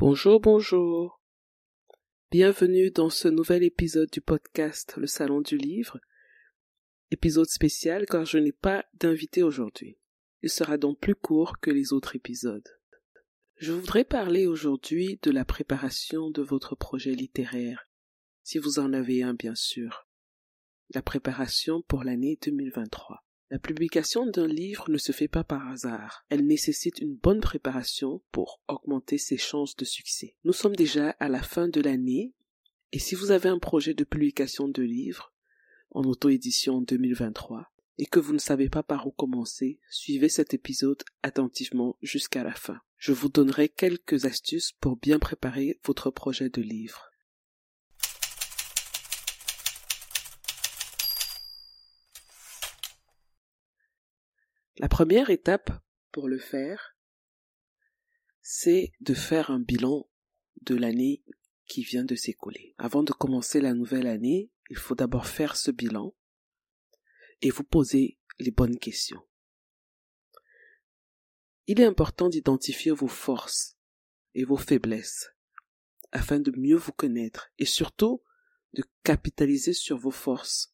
Bonjour, bonjour. Bienvenue dans ce nouvel épisode du podcast Le Salon du Livre. Épisode spécial car je n'ai pas d'invité aujourd'hui. Il sera donc plus court que les autres épisodes. Je voudrais parler aujourd'hui de la préparation de votre projet littéraire, si vous en avez un bien sûr. La préparation pour l'année 2023. La publication d'un livre ne se fait pas par hasard. Elle nécessite une bonne préparation pour augmenter ses chances de succès. Nous sommes déjà à la fin de l'année et si vous avez un projet de publication de livre en auto-édition 2023 et que vous ne savez pas par où commencer, suivez cet épisode attentivement jusqu'à la fin. Je vous donnerai quelques astuces pour bien préparer votre projet de livre. La première étape pour le faire, c'est de faire un bilan de l'année qui vient de s'écouler. Avant de commencer la nouvelle année, il faut d'abord faire ce bilan et vous poser les bonnes questions. Il est important d'identifier vos forces et vos faiblesses afin de mieux vous connaître et surtout de capitaliser sur vos forces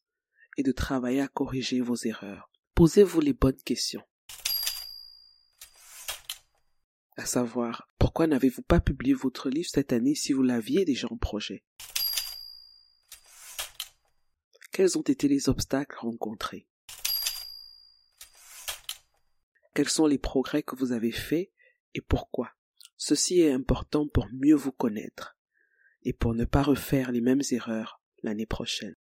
et de travailler à corriger vos erreurs. Posez-vous les bonnes questions. À savoir, pourquoi n'avez-vous pas publié votre livre cette année si vous l'aviez déjà en projet? Quels ont été les obstacles rencontrés? Quels sont les progrès que vous avez faits et pourquoi? Ceci est important pour mieux vous connaître et pour ne pas refaire les mêmes erreurs l'année prochaine.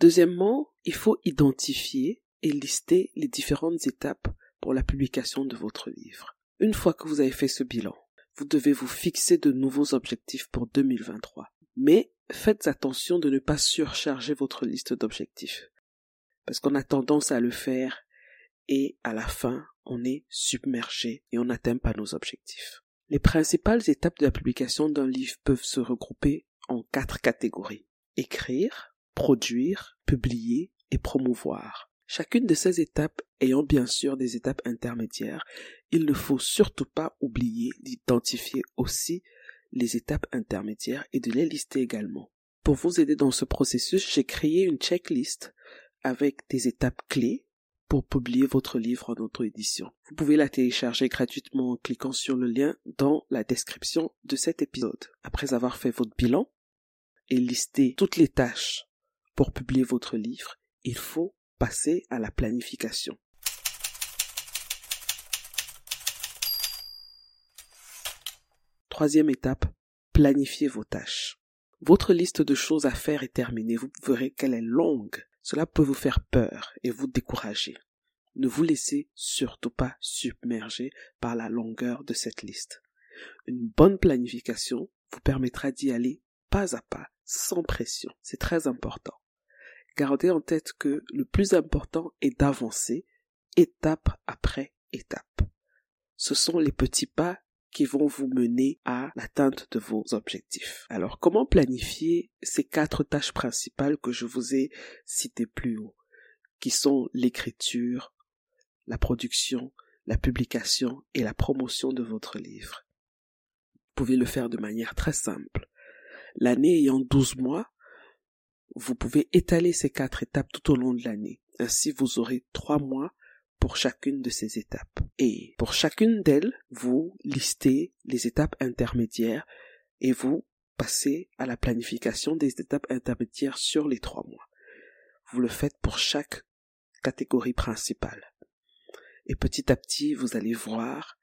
Deuxièmement, il faut identifier et lister les différentes étapes pour la publication de votre livre. Une fois que vous avez fait ce bilan, vous devez vous fixer de nouveaux objectifs pour 2023. Mais faites attention de ne pas surcharger votre liste d'objectifs. Parce qu'on a tendance à le faire et à la fin, on est submergé et on n'atteint pas nos objectifs. Les principales étapes de la publication d'un livre peuvent se regrouper en quatre catégories. Écrire, produire, publier et promouvoir. Chacune de ces étapes ayant bien sûr des étapes intermédiaires, il ne faut surtout pas oublier d'identifier aussi les étapes intermédiaires et de les lister également. Pour vous aider dans ce processus, j'ai créé une checklist avec des étapes clés pour publier votre livre en auto-édition. Vous pouvez la télécharger gratuitement en cliquant sur le lien dans la description de cet épisode. Après avoir fait votre bilan et listé toutes les tâches pour publier votre livre, il faut passer à la planification. Troisième étape, planifiez vos tâches. Votre liste de choses à faire est terminée. Vous verrez qu'elle est longue. Cela peut vous faire peur et vous décourager. Ne vous laissez surtout pas submerger par la longueur de cette liste. Une bonne planification vous permettra d'y aller pas à pas, sans pression. C'est très important. Gardez en tête que le plus important est d'avancer étape après étape. Ce sont les petits pas qui vont vous mener à l'atteinte de vos objectifs. Alors, comment planifier ces quatre tâches principales que je vous ai citées plus haut, qui sont l'écriture, la production, la publication et la promotion de votre livre? Vous pouvez le faire de manière très simple. L'année ayant 12 mois, vous pouvez étaler ces quatre étapes tout au long de l'année. Ainsi, vous aurez trois mois pour chacune de ces étapes. Et pour chacune d'elles, vous listez les étapes intermédiaires et vous passez à la planification des étapes intermédiaires sur les trois mois. Vous le faites pour chaque catégories principales. Et petit à petit, vous allez voir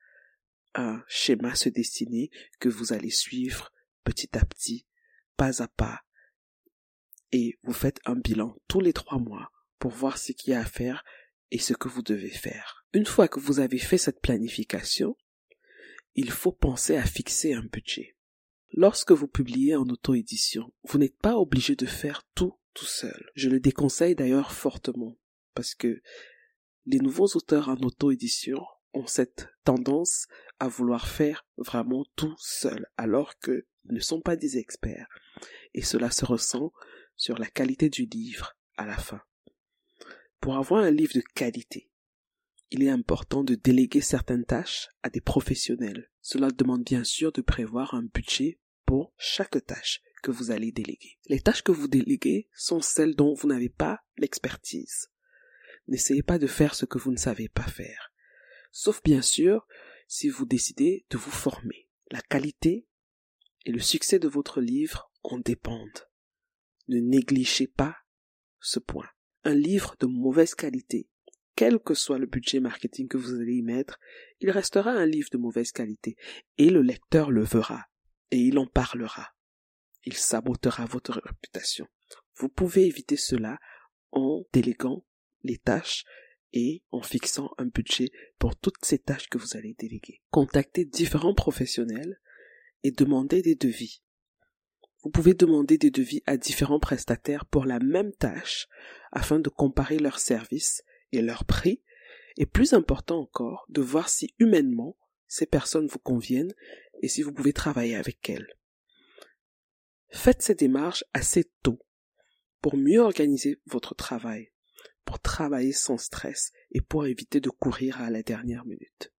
un schéma se dessiner que vous allez suivre petit à petit, pas à pas. Et vous faites un bilan tous les trois mois pour voir ce qu'il y a à faire et ce que vous devez faire. Une fois que vous avez fait cette planification, il faut penser à fixer un budget. Lorsque vous publiez en auto-édition, vous n'êtes pas obligé de faire tout tout seul. Je le déconseille d'ailleurs fortement parce que les nouveaux auteurs en auto-édition ont cette tendance à vouloir faire vraiment tout seul alors qu'ils ne sont pas des experts. Et cela se ressent sur la qualité du livre à la fin. Pour avoir un livre de qualité, il est important de déléguer certaines tâches à des professionnels. Cela demande bien sûr de prévoir un budget pour chaque tâche que vous allez déléguer. Les tâches que vous déléguez sont celles dont vous n'avez pas l'expertise. N'essayez pas de faire ce que vous ne savez pas faire. Sauf bien sûr si vous décidez de vous former. La qualité et le succès de votre livre en dépendent. Ne négligez pas ce point. Un livre de mauvaise qualité, quel que soit le budget marketing que vous allez y mettre, il restera un livre de mauvaise qualité et le lecteur le verra et il en parlera. Il sabotera votre réputation. Vous pouvez éviter cela en déléguant les tâches et en fixant un budget pour toutes ces tâches que vous allez déléguer. Contactez différents professionnels et demandez des devis. Vous pouvez demander des devis à différents prestataires pour la même tâche afin de comparer leurs services et leurs prix et plus important encore, de voir si humainement ces personnes vous conviennent et si vous pouvez travailler avec elles. Faites ces démarches assez tôt pour mieux organiser votre travail pour travailler sans stress et pour éviter de courir à la dernière minute.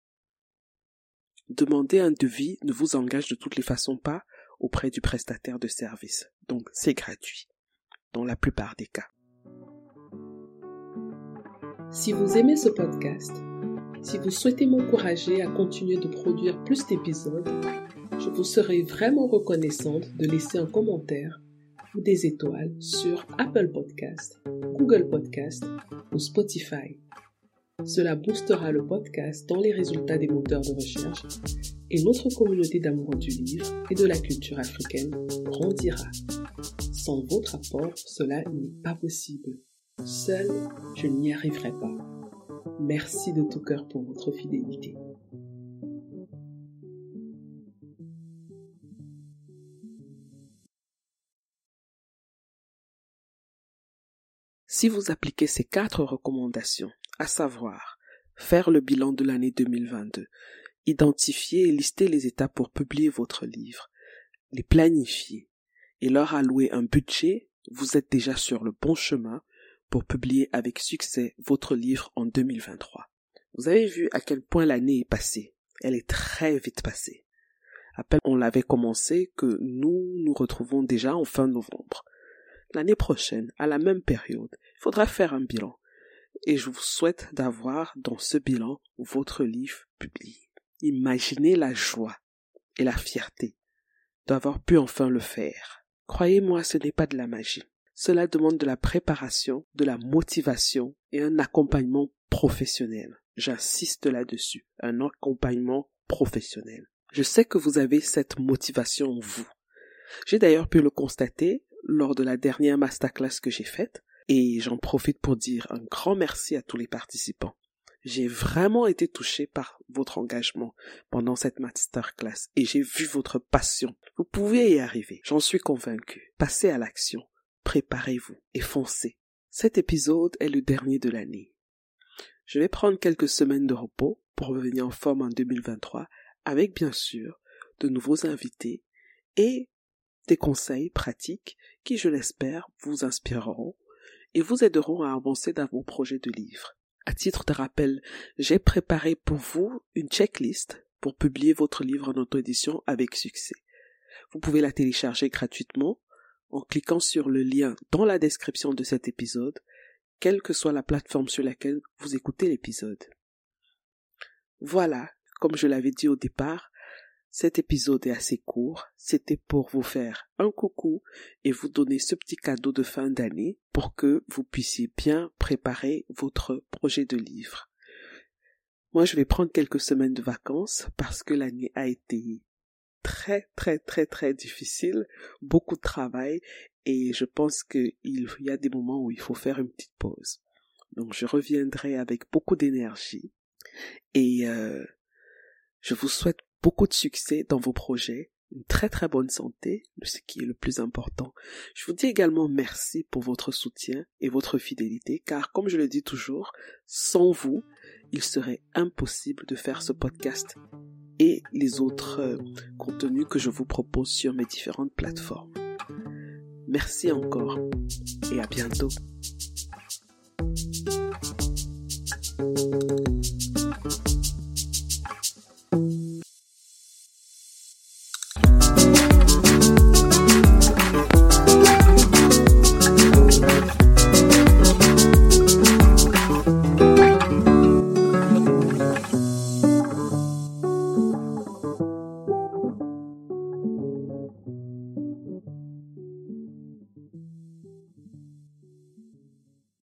Demander un devis ne vous engage de toutes les façons pas auprès du prestataire de service, donc c'est gratuit, dans la plupart des cas. Si vous aimez ce podcast, si vous souhaitez m'encourager à continuer de produire plus d'épisodes, je vous serai vraiment reconnaissante de laisser un commentaire ou des étoiles sur Apple Podcast, Google Podcast ou Spotify. Cela boostera le podcast dans les résultats des moteurs de recherche et notre communauté d'amoureux du livre et de la culture africaine grandira. Sans votre apport, cela n'est pas possible. Seul, je n'y arriverai pas. Merci de tout cœur pour votre fidélité. Si vous appliquez ces quatre recommandations, à savoir faire le bilan de l'année 2022, identifier et lister les étapes pour publier votre livre, les planifier et leur allouer un budget, vous êtes déjà sur le bon chemin pour publier avec succès votre livre en 2023. Vous avez vu à quel point l'année est passée. Elle est très vite passée. À peine on l'avait commencé que nous nous retrouvons déjà en fin novembre. L'année prochaine, à la même période, il faudra faire un bilan. Et je vous souhaite d'avoir dans ce bilan votre livre publié. Imaginez la joie et la fierté d'avoir pu enfin le faire. Croyez-moi, ce n'est pas de la magie. Cela demande de la préparation, de la motivation et un accompagnement professionnel. J'insiste là-dessus, un accompagnement professionnel. Je sais que vous avez cette motivation en vous. J'ai d'ailleurs pu le constater lors de la dernière masterclass que j'ai faite et j'en profite pour dire un grand merci à tous les participants. J'ai vraiment été touché par votre engagement pendant cette masterclass et j'ai vu votre passion. Vous pouvez y arriver, j'en suis convaincu. Passez à l'action, préparez-vous et foncez. Cet épisode est le dernier de l'année. Je vais prendre quelques semaines de repos pour revenir en forme en 2023 avec bien sûr de nouveaux invités et des conseils pratiques qui, je l'espère, vous inspireront et vous aideront à avancer dans vos projets de livres. À titre de rappel, j'ai préparé pour vous une checklist pour publier votre livre en auto-édition avec succès. Vous pouvez la télécharger gratuitement en cliquant sur le lien dans la description de cet épisode, quelle que soit la plateforme sur laquelle vous écoutez l'épisode. Voilà, comme je l'avais dit au départ, Cet épisode est assez court, c'était pour vous faire un coucou et vous donner ce petit cadeau de fin d'année pour que vous puissiez bien préparer votre projet de livre. Moi, je vais prendre quelques semaines de vacances parce que l'année a été très, très, très, très difficile, beaucoup de travail et je pense qu'il y a des moments où il faut faire une petite pause. Donc, je reviendrai avec beaucoup d'énergie et euh, je vous souhaite beaucoup de succès dans vos projets, une très très bonne santé, ce qui est le plus important. Je vous dis également merci pour votre soutien et votre fidélité, car comme je le dis toujours, sans vous, il serait impossible de faire ce podcast et les autres euh, contenus que je vous propose sur mes différentes plateformes. Merci encore et à bientôt.